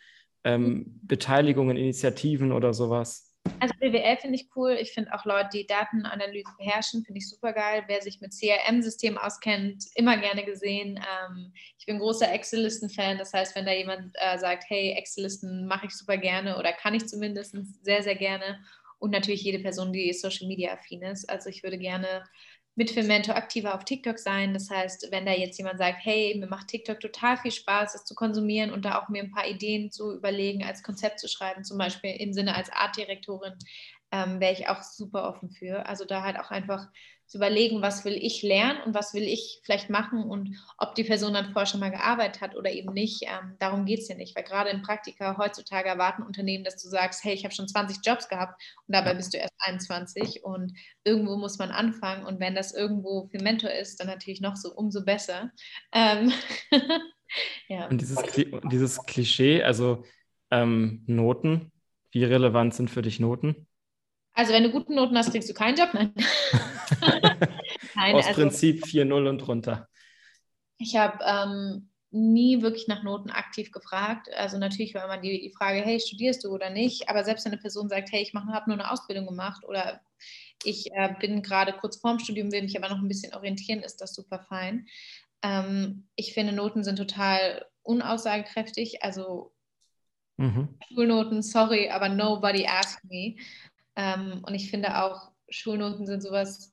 ähm, Beteiligungen, Initiativen oder sowas? Also BWL finde ich cool. Ich finde auch Leute, die Datenanalyse beherrschen, finde ich super geil. Wer sich mit CRM-Systemen auskennt, immer gerne gesehen. Ähm, ich bin großer Excel-Listen-Fan. Das heißt, wenn da jemand äh, sagt, hey, Excel-Listen mache ich super gerne oder kann ich zumindest sehr, sehr gerne. Und natürlich jede Person, die Social Media affin ist. Also ich würde gerne mit Filmento aktiver auf TikTok sein. Das heißt, wenn da jetzt jemand sagt, hey, mir macht TikTok total viel Spaß, das zu konsumieren und da auch mir ein paar Ideen zu überlegen, als Konzept zu schreiben, zum Beispiel im Sinne als Artdirektorin, ähm, wäre ich auch super offen für. Also da halt auch einfach zu überlegen, was will ich lernen und was will ich vielleicht machen und ob die Person dann vorher schon mal gearbeitet hat oder eben nicht. Ähm, darum geht es ja nicht, weil gerade im Praktika heutzutage erwarten Unternehmen, dass du sagst, hey, ich habe schon 20 Jobs gehabt und dabei bist du erst 21 und irgendwo muss man anfangen und wenn das irgendwo für Mentor ist, dann natürlich noch so umso besser. Ähm, ja. Und dieses, dieses Klischee, also ähm, Noten, wie relevant sind für dich Noten? Also wenn du gute Noten hast, kriegst du keinen Job. Nein. Nein Aus also, Prinzip 4-0 und runter. Ich habe ähm, nie wirklich nach Noten aktiv gefragt. Also natürlich war immer die, die Frage, hey, studierst du oder nicht? Aber selbst wenn eine Person sagt, hey, ich habe nur eine Ausbildung gemacht oder ich äh, bin gerade kurz vorm Studium, will mich aber noch ein bisschen orientieren, ist das super fein. Ähm, ich finde, Noten sind total unaussagekräftig. Also mhm. Schulnoten, sorry, aber nobody asked me. Ähm, und ich finde auch, Schulnoten sind sowas,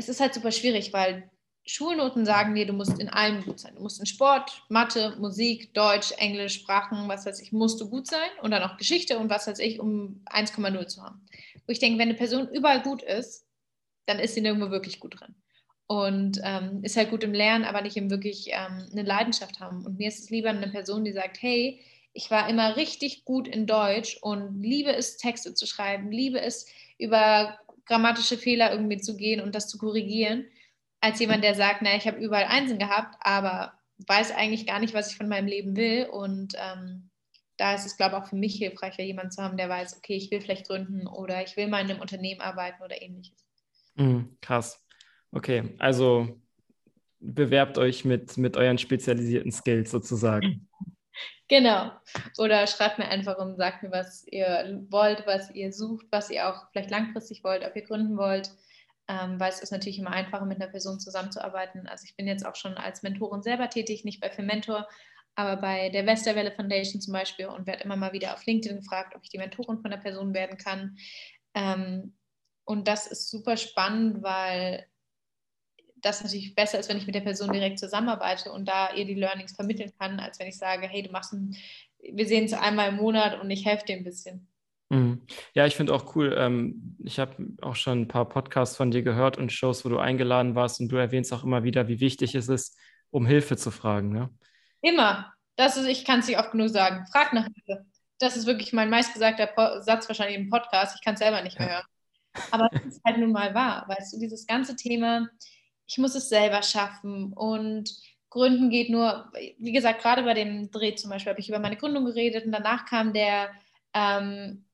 es ist halt super schwierig, weil Schulnoten sagen dir, du musst in allem gut sein. Du musst in Sport, Mathe, Musik, Deutsch, Englisch, Sprachen, was weiß ich, musst du gut sein und dann auch Geschichte und was weiß ich, um 1,0 zu haben. Wo ich denke, wenn eine Person überall gut ist, dann ist sie nirgendwo wirklich gut drin. Und ähm, ist halt gut im Lernen, aber nicht im wirklich ähm, eine Leidenschaft haben. Und mir ist es lieber eine Person, die sagt, hey, ich war immer richtig gut in Deutsch und liebe es, Texte zu schreiben, liebe es, über grammatische Fehler irgendwie zu gehen und das zu korrigieren, als jemand, der sagt, na, ich habe überall Einsen gehabt, aber weiß eigentlich gar nicht, was ich von meinem Leben will. Und ähm, da ist es, glaube ich, auch für mich hilfreicher, jemanden zu haben, der weiß, okay, ich will vielleicht gründen oder ich will mal in einem Unternehmen arbeiten oder ähnliches. Mhm, krass. Okay, also bewerbt euch mit, mit euren spezialisierten Skills sozusagen. Genau. Oder schreibt mir einfach und sagt mir, was ihr wollt, was ihr sucht, was ihr auch vielleicht langfristig wollt, ob ihr gründen wollt. Ähm, weil es ist natürlich immer einfacher, mit einer Person zusammenzuarbeiten. Also ich bin jetzt auch schon als Mentorin selber tätig, nicht bei Mentor, aber bei der Westerwelle Foundation zum Beispiel und werde immer mal wieder auf LinkedIn gefragt, ob ich die Mentorin von der Person werden kann. Ähm, und das ist super spannend, weil das natürlich besser ist, wenn ich mit der Person direkt zusammenarbeite und da ihr die Learnings vermitteln kann, als wenn ich sage, hey, du machst ein, wir sehen uns einmal im Monat und ich helfe dir ein bisschen. Mhm. Ja, ich finde auch cool. Ähm, ich habe auch schon ein paar Podcasts von dir gehört und Shows, wo du eingeladen warst und du erwähnst auch immer wieder, wie wichtig es ist, um Hilfe zu fragen. Ne? Immer. Das ist, ich kann es nicht oft genug sagen. Frag nach Hilfe. das ist wirklich mein meistgesagter po Satz wahrscheinlich im Podcast. Ich kann es selber nicht mehr hören. Aber das ist halt nun mal wahr, weißt du, dieses ganze Thema, ich muss es selber schaffen. Und Gründen geht nur, wie gesagt, gerade bei dem Dreh zum Beispiel habe ich über meine Gründung geredet und danach kam der, ähm,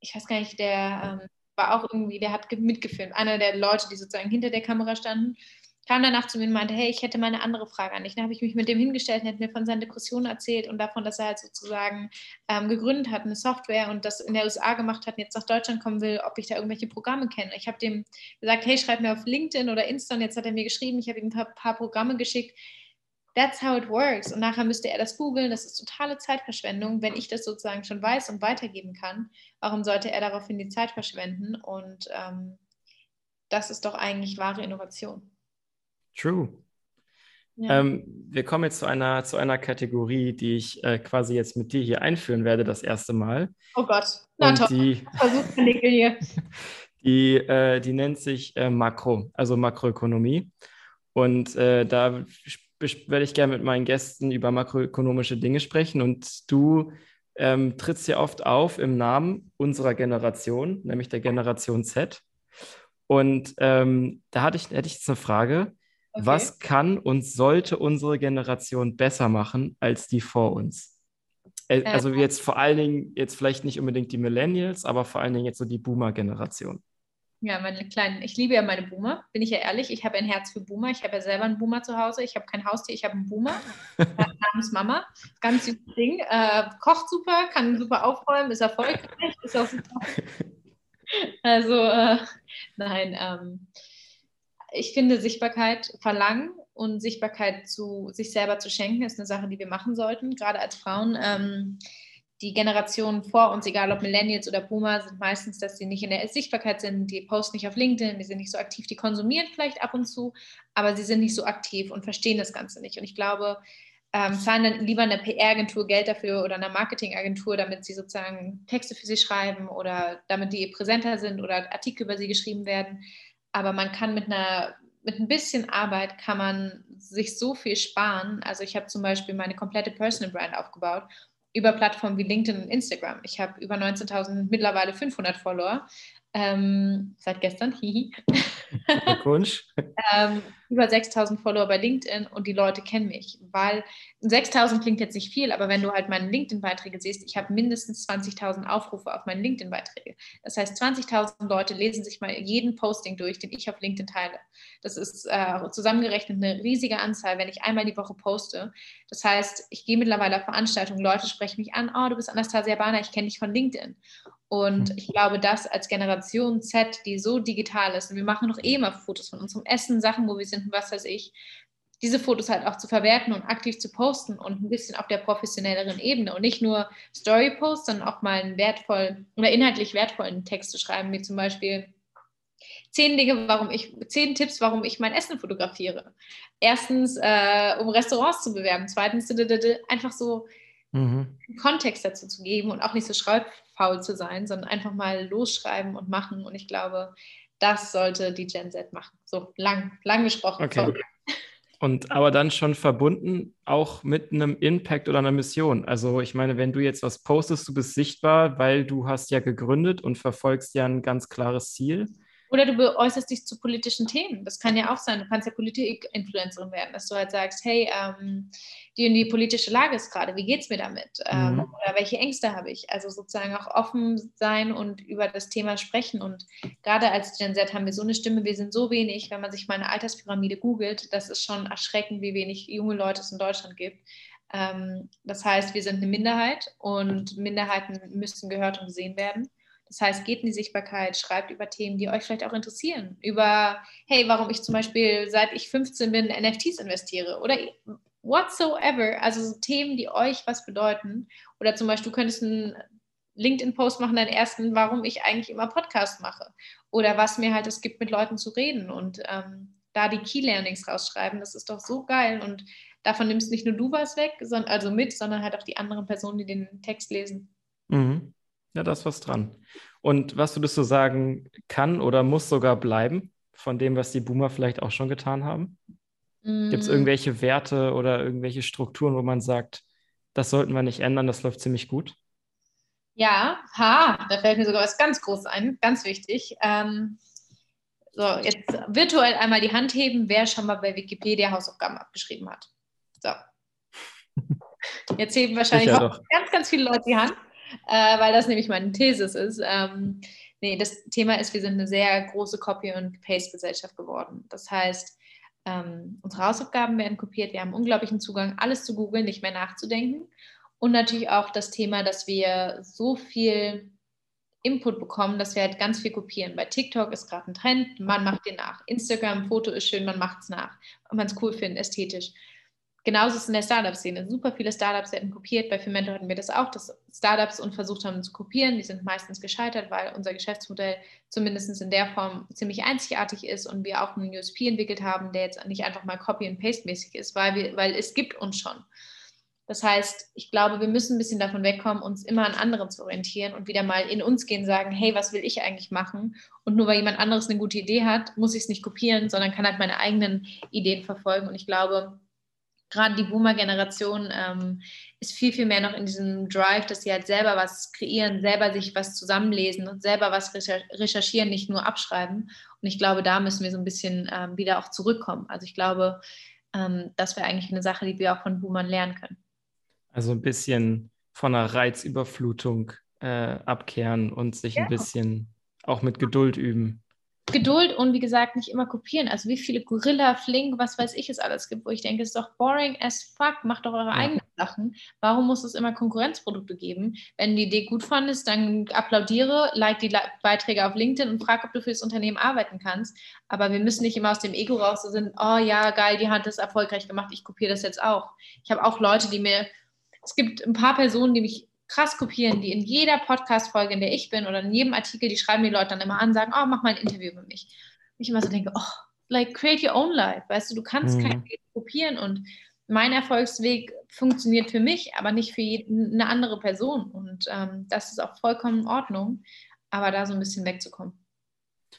ich weiß gar nicht, der ähm, war auch irgendwie, der hat mitgefilmt, einer der Leute, die sozusagen hinter der Kamera standen kam danach zu mir und meinte, hey, ich hätte mal eine andere Frage an dich. Dann habe ich mich mit dem hingestellt und hat mir von seinen Depressionen erzählt und davon, dass er halt sozusagen ähm, gegründet hat, eine Software und das in der USA gemacht hat und jetzt nach Deutschland kommen will, ob ich da irgendwelche Programme kenne. Ich habe dem gesagt, hey, schreib mir auf LinkedIn oder Insta und jetzt hat er mir geschrieben, ich habe ihm ein paar, paar Programme geschickt. That's how it works. Und nachher müsste er das googeln. Das ist totale Zeitverschwendung. Wenn ich das sozusagen schon weiß und weitergeben kann, warum sollte er daraufhin die Zeit verschwenden? Und ähm, das ist doch eigentlich wahre Innovation. True. Ja. Ähm, wir kommen jetzt zu einer, zu einer Kategorie, die ich äh, quasi jetzt mit dir hier einführen werde, das erste Mal. Oh Gott, na toll. Die, hier. Die, äh, die nennt sich äh, Makro, also Makroökonomie. Und äh, da werde ich gerne mit meinen Gästen über makroökonomische Dinge sprechen. Und du ähm, trittst hier oft auf im Namen unserer Generation, nämlich der Generation Z. Und ähm, da hatte ich, hätte ich jetzt eine Frage. Okay. Was kann und sollte unsere Generation besser machen als die vor uns? Äh, also jetzt vor allen Dingen, jetzt vielleicht nicht unbedingt die Millennials, aber vor allen Dingen jetzt so die Boomer-Generation. Ja, meine kleinen, ich liebe ja meine Boomer, bin ich ja ehrlich. Ich habe ein Herz für Boomer. Ich habe ja selber einen Boomer zu Hause. Ich habe kein Haustier, ich habe einen Boomer namens Mama. Ganz süßes Ding. Äh, kocht super, kann super aufräumen, ist erfolgreich, ist auch super. Also, äh, nein, ähm, ich finde, Sichtbarkeit verlangen und Sichtbarkeit zu sich selber zu schenken, ist eine Sache, die wir machen sollten, gerade als Frauen. Ähm, die Generationen vor uns, egal ob Millennials oder Boomer, sind meistens, dass sie nicht in der Sichtbarkeit sind, die posten nicht auf LinkedIn, die sind nicht so aktiv, die konsumieren vielleicht ab und zu, aber sie sind nicht so aktiv und verstehen das Ganze nicht. Und ich glaube, ähm, zahlen dann lieber eine PR-Agentur Geld dafür oder eine Marketing-Agentur, damit sie sozusagen Texte für sie schreiben oder damit die präsenter sind oder Artikel über sie geschrieben werden, aber man kann mit einer mit ein bisschen Arbeit kann man sich so viel sparen. Also ich habe zum Beispiel meine komplette Personal Brand aufgebaut über Plattformen wie LinkedIn und Instagram. Ich habe über 19.000, mittlerweile 500 Follower ähm, seit gestern, hihi. Glückwunsch. ähm, über 6000 Follower bei LinkedIn und die Leute kennen mich, weil 6000 klingt jetzt nicht viel, aber wenn du halt meine LinkedIn-Beiträge siehst, ich habe mindestens 20.000 Aufrufe auf meine LinkedIn-Beiträge. Das heißt, 20.000 Leute lesen sich mal jeden Posting durch, den ich auf LinkedIn teile. Das ist äh, zusammengerechnet eine riesige Anzahl, wenn ich einmal die Woche poste. Das heißt, ich gehe mittlerweile auf Veranstaltungen, Leute sprechen mich an, oh, du bist Anastasia Bana, ich kenne dich von LinkedIn. Und hm. ich glaube, das als Generation Z, die so digital ist, und wir machen noch eh immer Fotos von unserem Essen, Sachen, wo wir sind und was weiß ich, diese Fotos halt auch zu verwerten und aktiv zu posten und ein bisschen auf der professionelleren Ebene und nicht nur Story-Posts, sondern auch mal einen wertvollen oder inhaltlich wertvollen Text zu schreiben, wie zum Beispiel zehn Dinge, warum ich, zehn Tipps, warum ich mein Essen fotografiere. Erstens, äh, um Restaurants zu bewerben. Zweitens, einfach so mhm. Kontext dazu zu geben und auch nicht so schreibfaul zu sein, sondern einfach mal losschreiben und machen. Und ich glaube, das sollte die Gen Z machen. So lang, lang gesprochen. Okay. Und aber dann schon verbunden auch mit einem Impact oder einer Mission. Also ich meine, wenn du jetzt was postest, du bist sichtbar, weil du hast ja gegründet und verfolgst ja ein ganz klares Ziel. Oder du äußerst dich zu politischen Themen. Das kann ja auch sein. Du kannst ja Politik-Influencerin werden, dass du halt sagst, hey, ähm, die und die politische Lage ist gerade, wie geht es mir damit? Ähm, mhm. Oder welche Ängste habe ich? Also sozusagen auch offen sein und über das Thema sprechen. Und gerade als Gen Z haben wir so eine Stimme, wir sind so wenig, wenn man sich mal eine Alterspyramide googelt, das ist schon erschreckend, wie wenig junge Leute es in Deutschland gibt. Ähm, das heißt, wir sind eine Minderheit und Minderheiten müssen gehört und gesehen werden. Das heißt, geht in die Sichtbarkeit, schreibt über Themen, die euch vielleicht auch interessieren. Über, hey, warum ich zum Beispiel seit ich 15 bin NFTs investiere oder whatsoever. Also so Themen, die euch was bedeuten. Oder zum Beispiel, du könntest einen LinkedIn-Post machen, deinen ersten, warum ich eigentlich immer Podcast mache. Oder was mir halt es gibt, mit Leuten zu reden und ähm, da die Key Learnings rausschreiben. Das ist doch so geil. Und davon nimmst nicht nur du was weg, sondern, also mit, sondern halt auch die anderen Personen, die den Text lesen. Mhm. Ja, da ist was dran. Und was würdest du sagen, kann oder muss sogar bleiben von dem, was die Boomer vielleicht auch schon getan haben? Mm. Gibt es irgendwelche Werte oder irgendwelche Strukturen, wo man sagt, das sollten wir nicht ändern, das läuft ziemlich gut? Ja, ha, da fällt mir sogar was ganz Großes ein, ganz wichtig. Ähm, so, jetzt virtuell einmal die Hand heben, wer schon mal bei Wikipedia Hausaufgaben abgeschrieben hat. So. Jetzt heben wahrscheinlich ganz, ganz viele Leute die Hand, äh, weil das nämlich meine Thesis ist. Ähm, nee, das Thema ist, wir sind eine sehr große Copy- und Paste-Gesellschaft geworden. Das heißt, ähm, unsere Hausaufgaben werden kopiert, wir haben unglaublichen Zugang, alles zu googeln, nicht mehr nachzudenken. Und natürlich auch das Thema, dass wir so viel Input bekommen, dass wir halt ganz viel kopieren. Bei TikTok ist gerade ein Trend, man macht den nach. Instagram, Foto ist schön, man macht es nach. Und man es cool findet, ästhetisch. Genauso ist es in der Startup-Szene. Super viele Startups werden kopiert. Bei Femento hatten wir das auch, dass Startups und versucht haben zu kopieren. Die sind meistens gescheitert, weil unser Geschäftsmodell zumindest in der Form ziemlich einzigartig ist und wir auch einen USP entwickelt haben, der jetzt nicht einfach mal Copy- and Paste-mäßig ist, weil, wir, weil es gibt uns schon. Das heißt, ich glaube, wir müssen ein bisschen davon wegkommen, uns immer an anderen zu orientieren und wieder mal in uns gehen, sagen, hey, was will ich eigentlich machen? Und nur weil jemand anderes eine gute Idee hat, muss ich es nicht kopieren, sondern kann halt meine eigenen Ideen verfolgen. Und ich glaube, gerade die Boomer-Generation ähm, ist viel, viel mehr noch in diesem Drive, dass sie halt selber was kreieren, selber sich was zusammenlesen und selber was recherchieren, nicht nur abschreiben. Und ich glaube, da müssen wir so ein bisschen ähm, wieder auch zurückkommen. Also ich glaube, ähm, das wäre eigentlich eine Sache, die wir auch von Boomern lernen können. Also ein bisschen von einer Reizüberflutung äh, abkehren und sich ja. ein bisschen auch mit Geduld üben. Geduld und wie gesagt, nicht immer kopieren. Also wie viele Gorilla, Flink, was weiß ich es alles gibt, wo ich denke, es ist doch boring as fuck, macht doch eure ja. eigenen Sachen. Warum muss es immer Konkurrenzprodukte geben? Wenn du die Idee gut fandest, dann applaudiere, like die Beiträge auf LinkedIn und frag, ob du für das Unternehmen arbeiten kannst. Aber wir müssen nicht immer aus dem Ego raus so sind, oh ja, geil, die hat das erfolgreich gemacht, ich kopiere das jetzt auch. Ich habe auch Leute, die mir, es gibt ein paar Personen, die mich krass kopieren, die in jeder Podcast-Folge, in der ich bin oder in jedem Artikel, die schreiben die Leute dann immer an, sagen, oh, mach mal ein Interview mit mich. Und ich immer so denke, oh, like create your own life, weißt du, du kannst mhm. kein kopieren und mein Erfolgsweg funktioniert für mich, aber nicht für eine andere Person und ähm, das ist auch vollkommen in Ordnung, aber da so ein bisschen wegzukommen.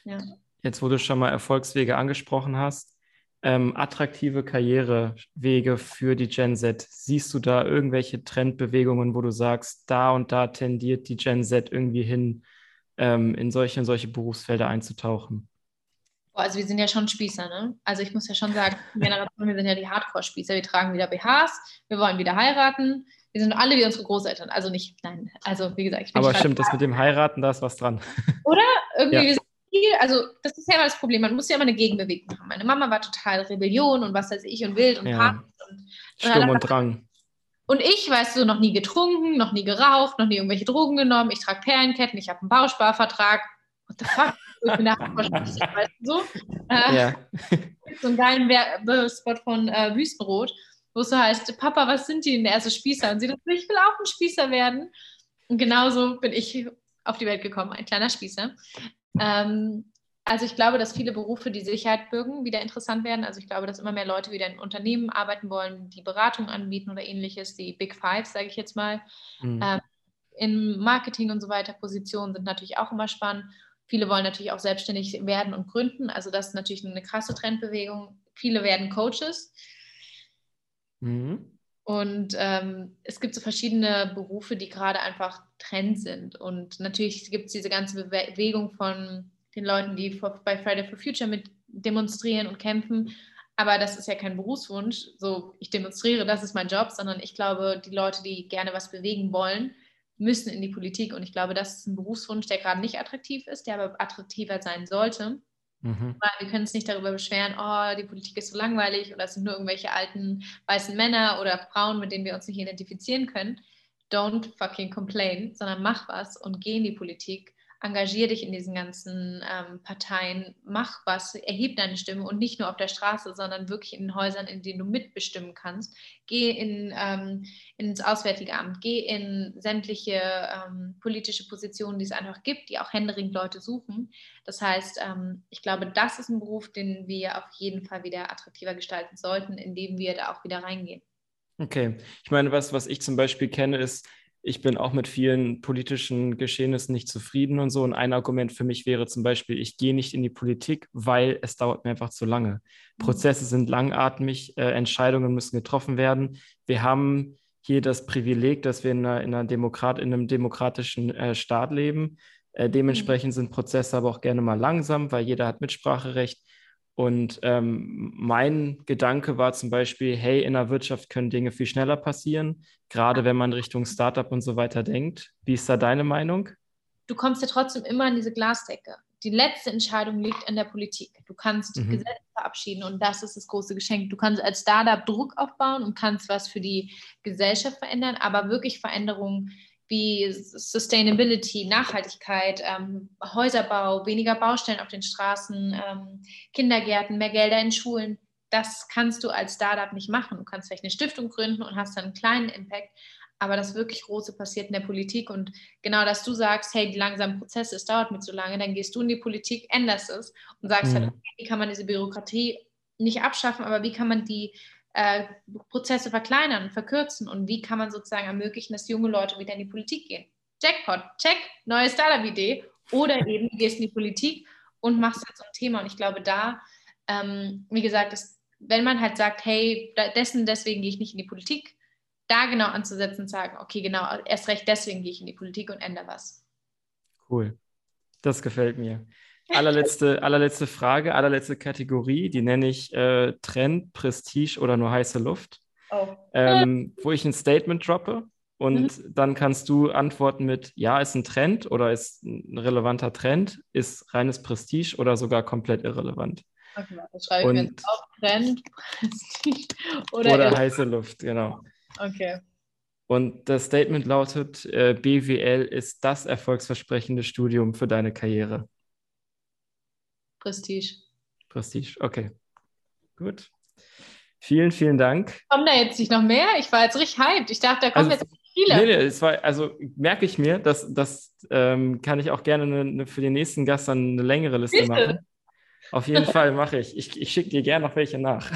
Ja. Jetzt, wo du schon mal Erfolgswege angesprochen hast, ähm, attraktive Karrierewege für die Gen Z? Siehst du da irgendwelche Trendbewegungen, wo du sagst, da und da tendiert die Gen Z irgendwie hin, ähm, in solche und solche Berufsfelder einzutauchen? Also wir sind ja schon Spießer, ne? Also ich muss ja schon sagen, Generation, wir sind ja die Hardcore-Spießer. Wir tragen wieder BHs, wir wollen wieder heiraten. Wir sind alle wie unsere Großeltern. Also nicht, nein, also wie gesagt, ich bin Aber stimmt, das mit dem Heiraten, da ist was dran. Oder? Irgendwie, ja. wir sind viel, also das ist ja immer das Problem, man muss ja immer eine Gegenbewegung haben. Meine Mama war total Rebellion und was weiß ich und wild und ja. und, und Sturm und Drang. Und ich, weißt du, noch nie getrunken, noch nie geraucht, noch nie irgendwelche Drogen genommen. Ich trage Perlenketten, ich habe einen Bausparvertrag. What the fuck? Ich bin der weißt du so. Äh, ja. so einen geilen Werbespot von äh, Wüstenrot, wo es so heißt, Papa, was sind die denn? Der erste Spießer. Und sie sagt, ich will auch ein Spießer werden. Und genauso bin ich auf die Welt gekommen, ein kleiner Spießer. Ähm, also ich glaube, dass viele Berufe, die Sicherheit bürgen, wieder interessant werden. Also ich glaube, dass immer mehr Leute wieder in Unternehmen arbeiten wollen, die Beratung anbieten oder ähnliches, die Big Five, sage ich jetzt mal. Mhm. Ähm, in Marketing und so weiter Positionen sind natürlich auch immer spannend. Viele wollen natürlich auch selbstständig werden und gründen. Also das ist natürlich eine krasse Trendbewegung. Viele werden Coaches. Mhm. Und ähm, es gibt so verschiedene Berufe, die gerade einfach Trend sind. Und natürlich gibt es diese ganze Bewegung von den Leuten, die bei Friday for Future mit demonstrieren und kämpfen. Aber das ist ja kein Berufswunsch. So, ich demonstriere, das ist mein Job, sondern ich glaube, die Leute, die gerne was bewegen wollen, müssen in die Politik. Und ich glaube, das ist ein Berufswunsch, der gerade nicht attraktiv ist, der aber attraktiver sein sollte. Mhm. Wir können uns nicht darüber beschweren, oh, die Politik ist so langweilig oder es sind nur irgendwelche alten weißen Männer oder Frauen, mit denen wir uns nicht identifizieren können. Don't fucking complain, sondern mach was und geh in die Politik engagier dich in diesen ganzen ähm, Parteien, mach was, erheb deine Stimme und nicht nur auf der Straße, sondern wirklich in den Häusern, in denen du mitbestimmen kannst. Geh in, ähm, ins Auswärtige Amt, geh in sämtliche ähm, politische Positionen, die es einfach gibt, die auch händeringend Leute suchen. Das heißt, ähm, ich glaube, das ist ein Beruf, den wir auf jeden Fall wieder attraktiver gestalten sollten, indem wir da auch wieder reingehen. Okay, ich meine, was, was ich zum Beispiel kenne, ist, ich bin auch mit vielen politischen Geschehnissen nicht zufrieden und so. Und ein Argument für mich wäre zum Beispiel, ich gehe nicht in die Politik, weil es dauert mir einfach zu lange. Mhm. Prozesse sind langatmig, äh, Entscheidungen müssen getroffen werden. Wir haben hier das Privileg, dass wir in, einer, in, einer Demokrat, in einem demokratischen äh, Staat leben. Äh, dementsprechend mhm. sind Prozesse aber auch gerne mal langsam, weil jeder hat Mitspracherecht. Und ähm, mein Gedanke war zum Beispiel, hey, in der Wirtschaft können Dinge viel schneller passieren, gerade wenn man Richtung Startup und so weiter denkt. Wie ist da deine Meinung? Du kommst ja trotzdem immer in diese Glasdecke. Die letzte Entscheidung liegt in der Politik. Du kannst mhm. Gesetze verabschieden und das ist das große Geschenk. Du kannst als Startup Druck aufbauen und kannst was für die Gesellschaft verändern, aber wirklich Veränderungen wie Sustainability, Nachhaltigkeit, ähm, Häuserbau, weniger Baustellen auf den Straßen, ähm, Kindergärten, mehr Gelder in Schulen. Das kannst du als Startup nicht machen. Du kannst vielleicht eine Stiftung gründen und hast dann einen kleinen Impact, aber das wirklich Große passiert in der Politik und genau, dass du sagst, hey, die langsamen Prozesse, es dauert mir zu lange, dann gehst du in die Politik, änderst es und sagst halt, mhm. halt, wie kann man diese Bürokratie nicht abschaffen, aber wie kann man die äh, Prozesse verkleinern verkürzen und wie kann man sozusagen ermöglichen, dass junge Leute wieder in die Politik gehen. Jackpot, check, neue Startup-Idee oder eben du gehst in die Politik und machst halt so ein Thema und ich glaube da, ähm, wie gesagt, ist, wenn man halt sagt, hey, dessen, deswegen gehe ich nicht in die Politik, da genau anzusetzen und sagen, okay, genau, erst recht deswegen gehe ich in die Politik und ändere was. Cool, das gefällt mir allerletzte, allerletzte Frage, allerletzte Kategorie, die nenne ich äh, Trend, Prestige oder nur heiße Luft. Oh. Ähm, wo ich ein Statement droppe und mhm. dann kannst du antworten mit Ja, ist ein Trend oder ist ein relevanter Trend, ist reines Prestige oder sogar komplett irrelevant. Okay, das schreibe und, ich mir jetzt auch Trend, Prestige oder, oder heiße Luft, genau. Okay. Und das Statement lautet, äh, BWL ist das erfolgsversprechende Studium für deine Karriere. Prestige. Prestige, okay. Gut. Vielen, vielen Dank. Kommen da jetzt nicht noch mehr? Ich war jetzt richtig hyped. Ich dachte, da kommen also, jetzt viele. Nee, nee, es war, also merke ich mir, dass das ähm, kann ich auch gerne eine, eine, für den nächsten Gast dann eine längere Liste Bitte? machen. Auf jeden Fall mache ich. Ich, ich schicke dir gerne noch welche nach.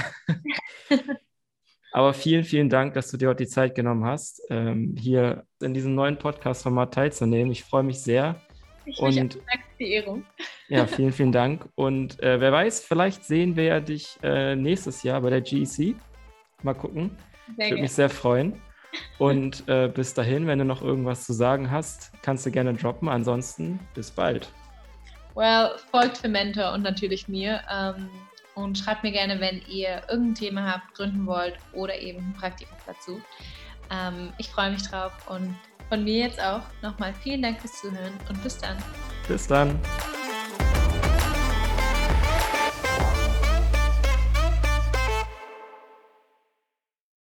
Aber vielen, vielen Dank, dass du dir heute die Zeit genommen hast, ähm, hier in diesem neuen Podcast-Format teilzunehmen. Ich freue mich sehr. Ich und, danke die Ehrung. Ja, vielen, vielen Dank. Und äh, wer weiß, vielleicht sehen wir ja dich äh, nächstes Jahr bei der GEC. Mal gucken. Sehr Würde mich sehr freuen. Und äh, bis dahin, wenn du noch irgendwas zu sagen hast, kannst du gerne droppen. Ansonsten bis bald. Well, folgt für Mentor und natürlich mir. Ähm, und schreibt mir gerne, wenn ihr irgendein Thema habt, gründen wollt oder eben ein Praktikum dazu. Ähm, ich freue mich drauf und von mir jetzt auch nochmal vielen Dank fürs Zuhören und bis dann. Bis dann.